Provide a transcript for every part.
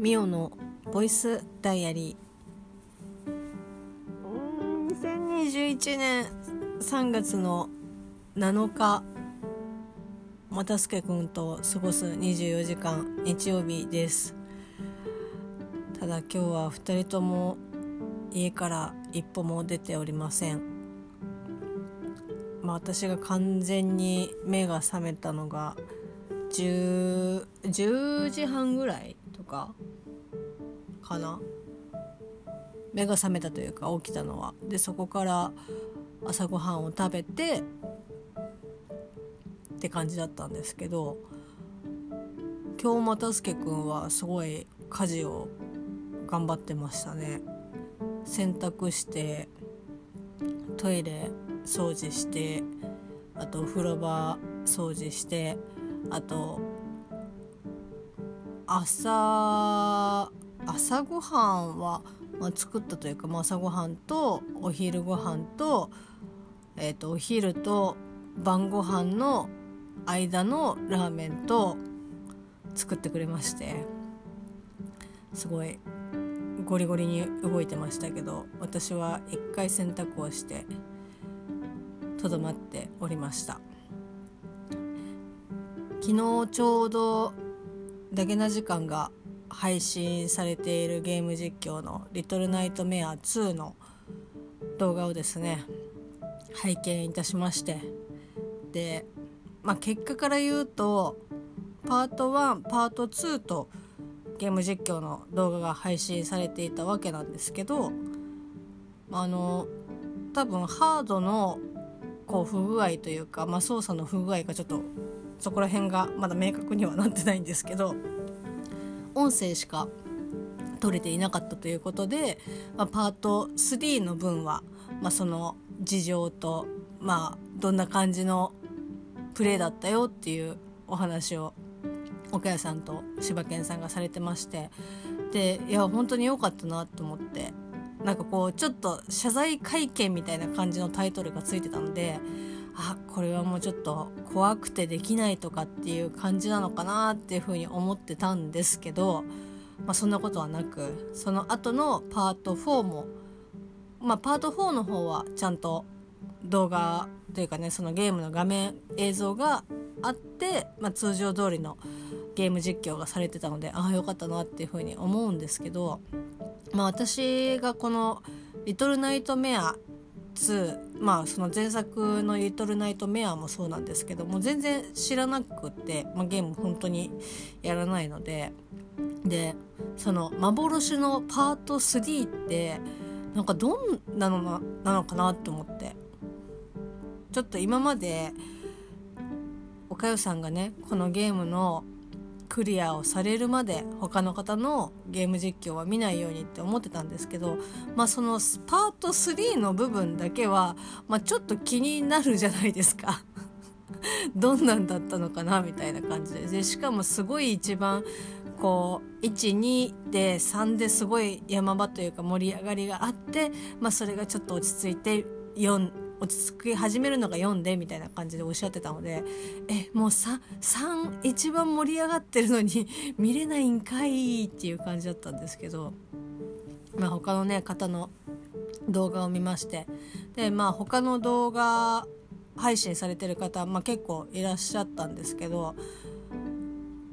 ミオのボイスダイアリー。2021年3月の7日又助君と過ごす24時間日曜日です。ただ今日は2人とも家から一歩も出ておりません。まあ私が完全に目が覚めたのが 10, 10時半ぐらいとかかな。目が覚めたというか起きたのは。でそこから朝ごはんを食べてって感じだったんですけど今日又助君はすごい家事を頑張ってましたね。洗濯してトイレ掃除してあとお風呂場掃除してあと朝朝ごはんは、まあ、作ったというか、まあ、朝ごはんとお昼ごはんと,、えーと、お昼と晩ご飯の間のラーメンと作ってくれましてすごいゴリゴリに動いてましたけど私は一回洗濯をしてとどまっておりました。昨日ちょうどダゲな時間が配信されているゲーム実況の「リトルナイトメア2」の動画をですね拝見いたしまして。で、まあ、結果から言うとパート1パート2とゲーム実況の動画が配信されていたわけなんですけどあの多分ハードのこう不具合というか、まあ、操作の不具合がちょっとそこら辺がまだ明確にはなってないんですけど音声しか取れていなかったということで、まあ、パート3の分は、まあ、その事情と、まあ、どんな感じのプレーだったよっていうお話を岡谷さんと柴犬さんがされてましてでいや本当に良かったなと思ってなんかこうちょっと謝罪会見みたいな感じのタイトルがついてたのであこれはもうちょっと怖くてできないとかっていう感じなのかなっていうふうに思ってたんですけど、まあ、そんなことはなくその後のパート4も、まあ、パート4の方はちゃんと動画というかねそのゲームの画面映像があって、まあ、通常通りのゲーム実況がされてたのでああよかったなっていうふうに思うんですけど、まあ、私がこの「リトルナイトメア2まあその前作の「リトルナイトメア」もそうなんですけども全然知らなくて、まあ、ゲーム本当にやらないので。でその幻のパート3ってなんかどんなのなのかなって思って。ちょっと今までおかゆさんがねこのゲームのクリアをされるまで他の方のゲーム実況は見ないようにって思ってたんですけど、まあ、そのパート3の部分だけは、まあ、ちょっと気になるじゃないですか。どんなんだったのかなみたいな感じで。でしかもすごい一番こう12で3ですごい山場というか盛り上がりがあって、まあ、それがちょっと落ち着いて4落ち着き始めるのが読んでみたいな感じでおっしゃってたのでえもう 3, 3一番盛り上がってるのに 見れないんかいっていう感じだったんですけど、まあ、他のね方の動画を見ましてでまあ他の動画配信されてる方、まあ、結構いらっしゃったんですけど、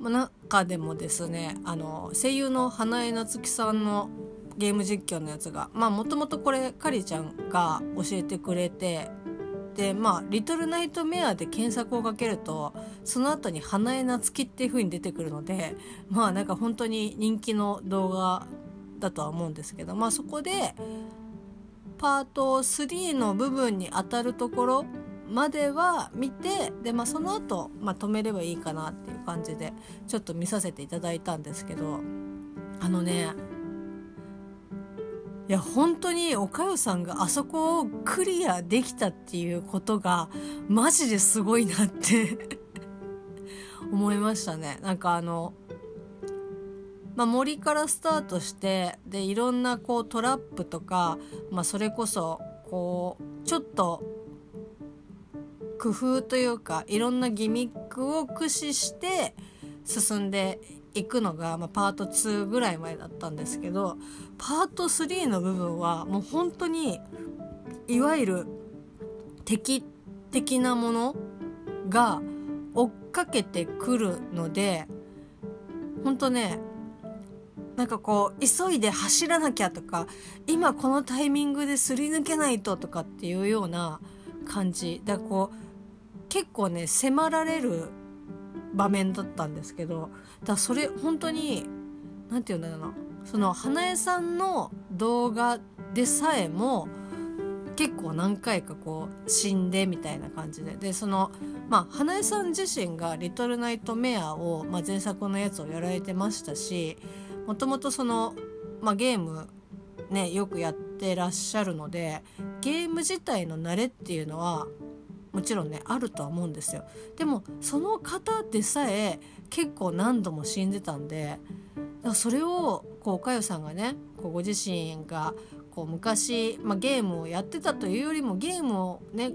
ま、中でもですねあの声優の花江夏樹さんのゲーム実況のやつが。まあもともとこれかりちゃんが教えてくれてでまあ「リトルナイトメア」で検索をかけるとその後に「花江夏樹」っていう風に出てくるのでまあなんか本当に人気の動画だとは思うんですけどまあそこでパート3の部分に当たるところまでは見てで、まあ、その後、まあ止めればいいかなっていう感じでちょっと見させていただいたんですけどあのねいや本当におかよさんがあそこをクリアできたっていうことがマジですごいなって 思いましたね。なんかあのまあ、森からスタートしてでいろんなこうトラップとか、まあ、それこそこうちょっと工夫というかいろんなギミックを駆使して進んで行くのが、まあ、パート2ぐらいまでだったんですけどパート3の部分はもう本当にいわゆる敵的なものが追っかけてくるので本当ねなんかこう急いで走らなきゃとか今このタイミングですり抜けないととかっていうような感じ。だからこう結構ね迫られる場面だったんですけどだそれ本当に何て言うんだろうな。その花江さんの動画でさえも結構何回かこう死んでみたいな感じで。でそのまあ花江さん自身が「リトルナイトメアを」まあ、前作のやつをやられてましたしもともとその、まあ、ゲームねよくやってらっしゃるのでゲーム自体の慣れっていうのはもちろんねあるとは思うんですよ。でもその方でさえ結構何度も死んでたんでそれをこうおかよさんがねこうご自身がこう昔、まあ、ゲームをやってたというよりもゲームをね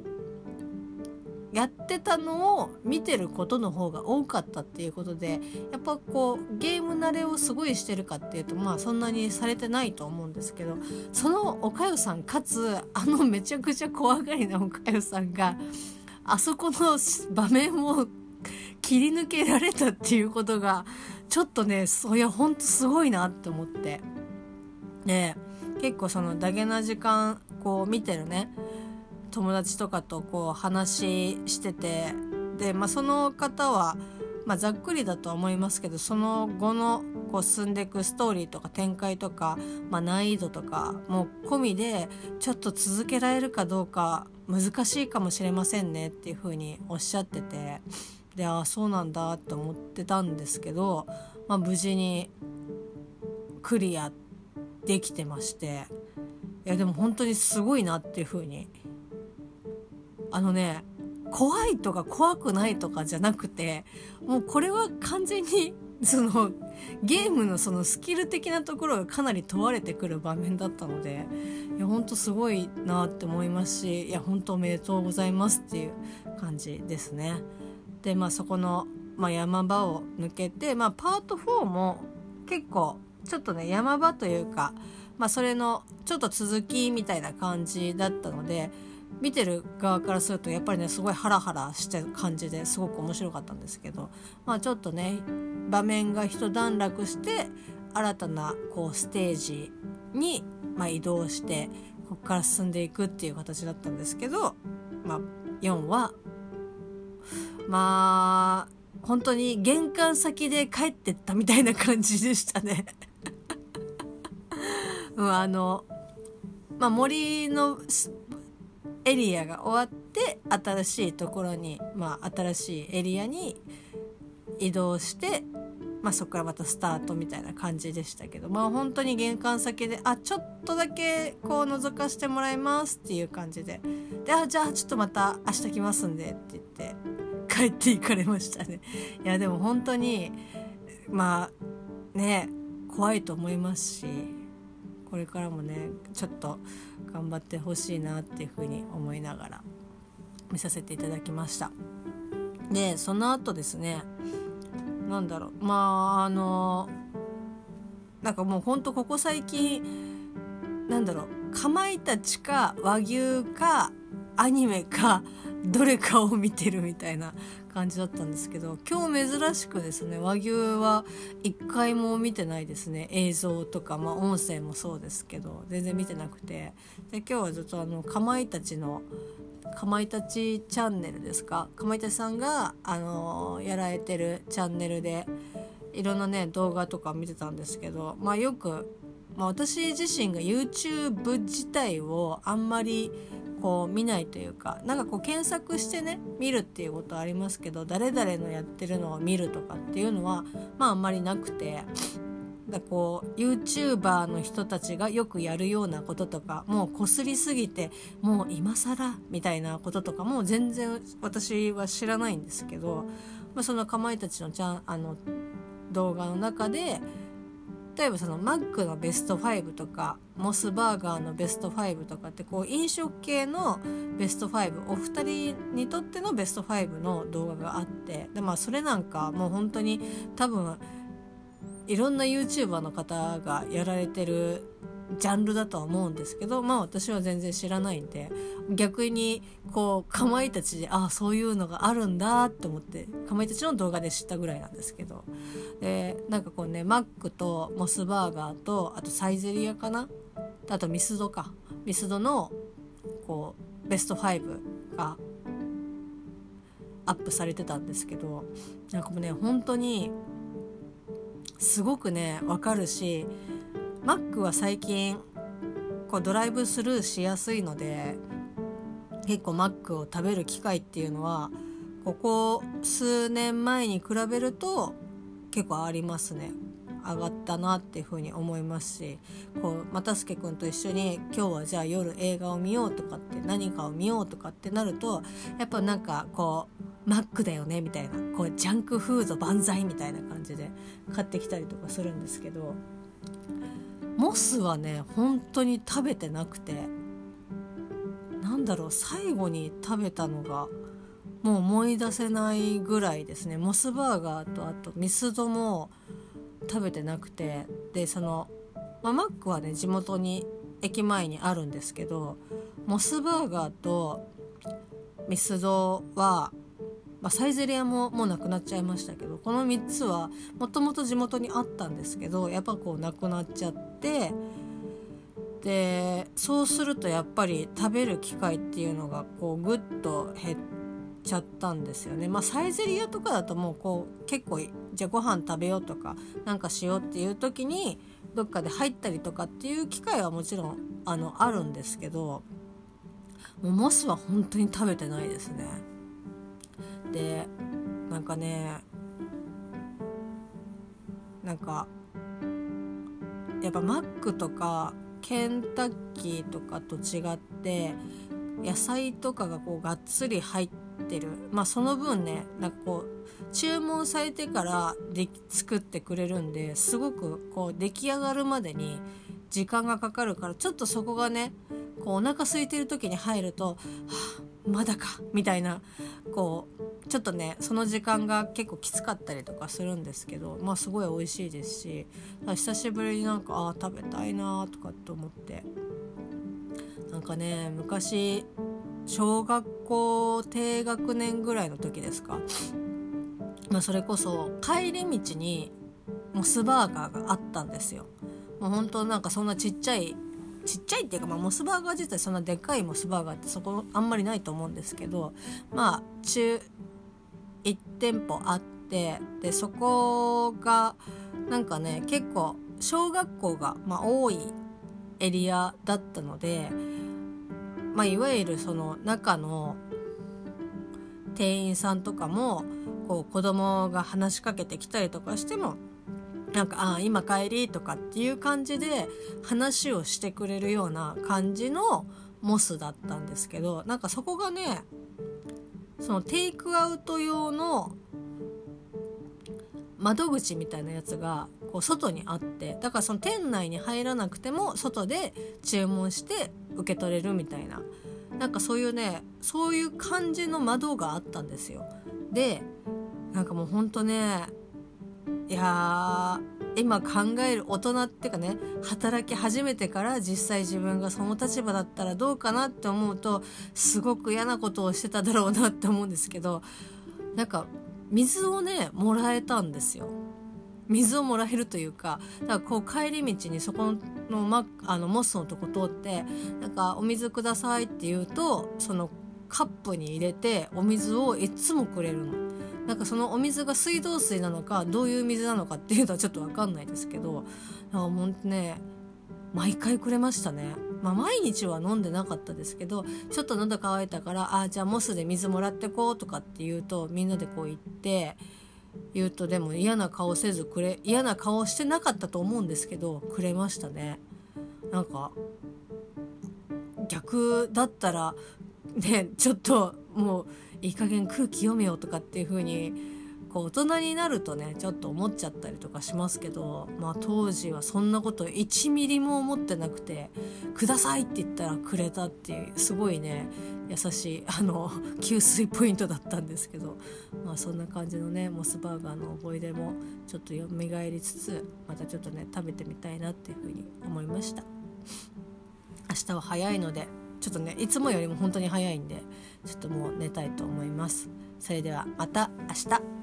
やってたのを見てることの方が多かったっていうことでやっぱこうゲーム慣れをすごいしてるかっていうとまあそんなにされてないと思うんですけどそのおかゆさんかつあのめちゃくちゃ怖がりなおかゆさんがあそこの場面を切り抜けられたっていうことがちょっとねそりゃほんとすごいなって思って。で結構そのダゲな時間こう見てるね。友達とかとこう話しててで、まあ、その方は、まあ、ざっくりだとは思いますけどその後のこう進んでいくストーリーとか展開とか、まあ、難易度とかも込みでちょっと続けられるかどうか難しいかもしれませんねっていうふうにおっしゃっててでああそうなんだって思ってたんですけど、まあ、無事にクリアできてましていやでも本当にすごいなっていうふうにあのね怖いとか怖くないとかじゃなくてもうこれは完全に そのゲームのそのスキル的なところがかなり問われてくる場面だったのでいや本当すごいなって思いますしいや本当おめでとうございますっていう感じですね。でまあそこの、まあ、山場を抜けて、まあ、パート4も結構ちょっとね山場というか、まあ、それのちょっと続きみたいな感じだったので見てる側からするとやっぱりねすごいハラハラしてる感じですごく面白かったんですけど、まあ、ちょっとね場面が一段落して新たなこうステージに、まあ、移動してここから進んでいくっていう形だったんですけど、まあ、4はまあ本当に玄関先で帰ってったみたいな感じでしたね。うん、あの、まあ、森のエリアが終わって新しいところに、まあ、新しいエリアに移動して、まあ、そこからまたスタートみたいな感じでしたけどまあ本当に玄関先であちょっとだけこう覗かしてもらいますっていう感じで。であじゃあちょっとまた明日来ますんでって言って帰っていかれましたね。いやでも本当にまあね怖いと思いますしこれからもねちょっと頑張ってほしいなっていうふうに思いながら見させていただきました。でその後ですね何だろうまああのなんかもうほんとここ最近なんだろうかまいたちか和牛かアニメかどれかを見てるみたいな感じだったんですけど今日珍しくですね和牛は一回も見てないですね。映像とか、まあ、音声もそうですけど全然見てなくて。で今日はずっとあのかまいたちのかまいたちチャンネルですか？かまいたちさんが、あのー、やられてるチャンネルでいろんなね動画とか見てたんですけどまあよく、まあ、私自身が YouTube 自体をあんまりこう見ないというかなんかこう検索してね見るっていうことはありますけど誰々のやってるのを見るとかっていうのはまああんまりなくてだこう YouTuber の人たちがよくやるようなこととかもうこすりすぎてもう今更みたいなこととかも全然私は知らないんですけど、まあ、そのかまいたちのちゃんあの動画の中で例えばそのマックのベスト5とかモスバーガーのベスト5とかってこう飲食系のベスト5お二人にとってのベスト5の動画があってでまあそれなんかもう本当に多分いろんな YouTuber の方がやられてるジャンルだとは思うんですけどまあ私は全然知らないんで逆にこうかまいたちでああそういうのがあるんだって思ってかまいたちの動画で知ったぐらいなんですけど。でなんかこうねマックとモスバーガーとあとサイゼリアかな？あとミスドか。ミスドのこうベスト5がアップされてたんですけどなんかもうね本当にすごくねわかるしマックは最近こうドライブスルーしやすいので結構マックを食べる機会っていうのはここ数年前に比べると結構ありますね。上がったなっていうふうに思いますしこう又助君と一緒に今日はじゃあ夜映画を見ようとかって何かを見ようとかってなるとやっぱなんかこうマックだよねみたいなこうジャンクフード万歳みたいな感じで買ってきたりとかするんですけどモスはね本当に食べてなくてなんだろう最後に食べたのがもう思い出せないぐらいですね。モスバーガーとあとミスドも食べてなくてでその、まあ、マックはね地元に駅前にあるんですけどモスバーガーとミスドは、まあ、サイゼリアももうなくなっちゃいましたけどこの3つはもともと地元にあったんですけどやっぱこうなくなっちゃってでそうするとやっぱり食べる機会っていうのがこうぐっと減ってちゃったんですよね。まあ、サイゼリヤとかだともうこう結構じゃあご飯食べようとかなんかしようっていう時にどっかで入ったりとかっていう機会はもちろんあのあるんですけどもうモスは本当に食べてないですね。でなんかねなんかやっぱマックとかケンタッキーとかと違って野菜とかがこうがっつり入ってる。まあその分ねなんかこう注文されてからで作ってくれるんですごくこう出来上がるまでに時間がかかるからちょっとそこがねこうお腹空いてる時に入ると「はあまだか」みたいなこうちょっとねその時間が結構きつかったりとかするんですけどまあすごい美味しいですし久しぶりになんかああ食べたいなとかって思ってなんかね昔小学校低学年ぐらいの時ですか、まあ、それこそ帰り道にモスバーガーがあったんですよ。もう本当なんかそんなちっちゃいちっちゃいっていうか、まあ、モスバーガー自体そんなでっかいモスバーガーってそこあんまりないと思うんですけどまあ中1店舗あってでそこがなんかね結構小学校が、まあ、多いエリアだったのでまあ、いわゆるその中の店員さんとかもこう子供が話しかけてきたりとかしてもなんか「ああ今帰り」とかっていう感じで話をしてくれるような感じのモスだったんですけどなんかそこがねそのテイクアウト用の窓口みたいなやつがこう外にあってだからその店内に入らなくても外で注文して受け取れるみたいな。なんかそういうねそういう感じの窓があったんですよ。でなんかもうほんとねいや今考える大人っていうかね働き始めてから実際自分がその立場だったらどうかなって思うとすごく嫌なことをしてただろうなって思うんですけどなんか水をねもらえたんですよ水をもらえるというかだからこう帰り道にそこの,、ま、あのモスのとこ通ってなんか「お水ください」って言うとそのカップに入れてお水をいつもくれるの。なんかそのお水が水道水なのかどういう水なのかっていうのはちょっと分かんないですけどなんかほんとね毎回くれましたね。まあ、毎日は飲んでなかったですけどちょっと喉乾いたからあじゃあモスで水もらってこうとかって言うとみんなでこう行って言うとでも嫌な顔せずくれ嫌な顔してなかったと思うんですけどくれましたねなんか逆だったらねちょっともういい加減空気読めよとかっていう風にこう大人になるとねちょっと思っちゃったりとかしますけど、まあ、当時はそんなこと1ミリも思ってなくて「ください」って言ったらくれたっていうすごいね優しいあの給水ポイントだったんですけど、まあ、そんな感じのねモスバーガーの思い出もちょっと蘇りつつまたちょっとね食べてみたいなっていうふうに思いました。明日は早いのでちょっとねいつもよりも本当に早いんでちょっともう寝たいと思います。それではまた明日。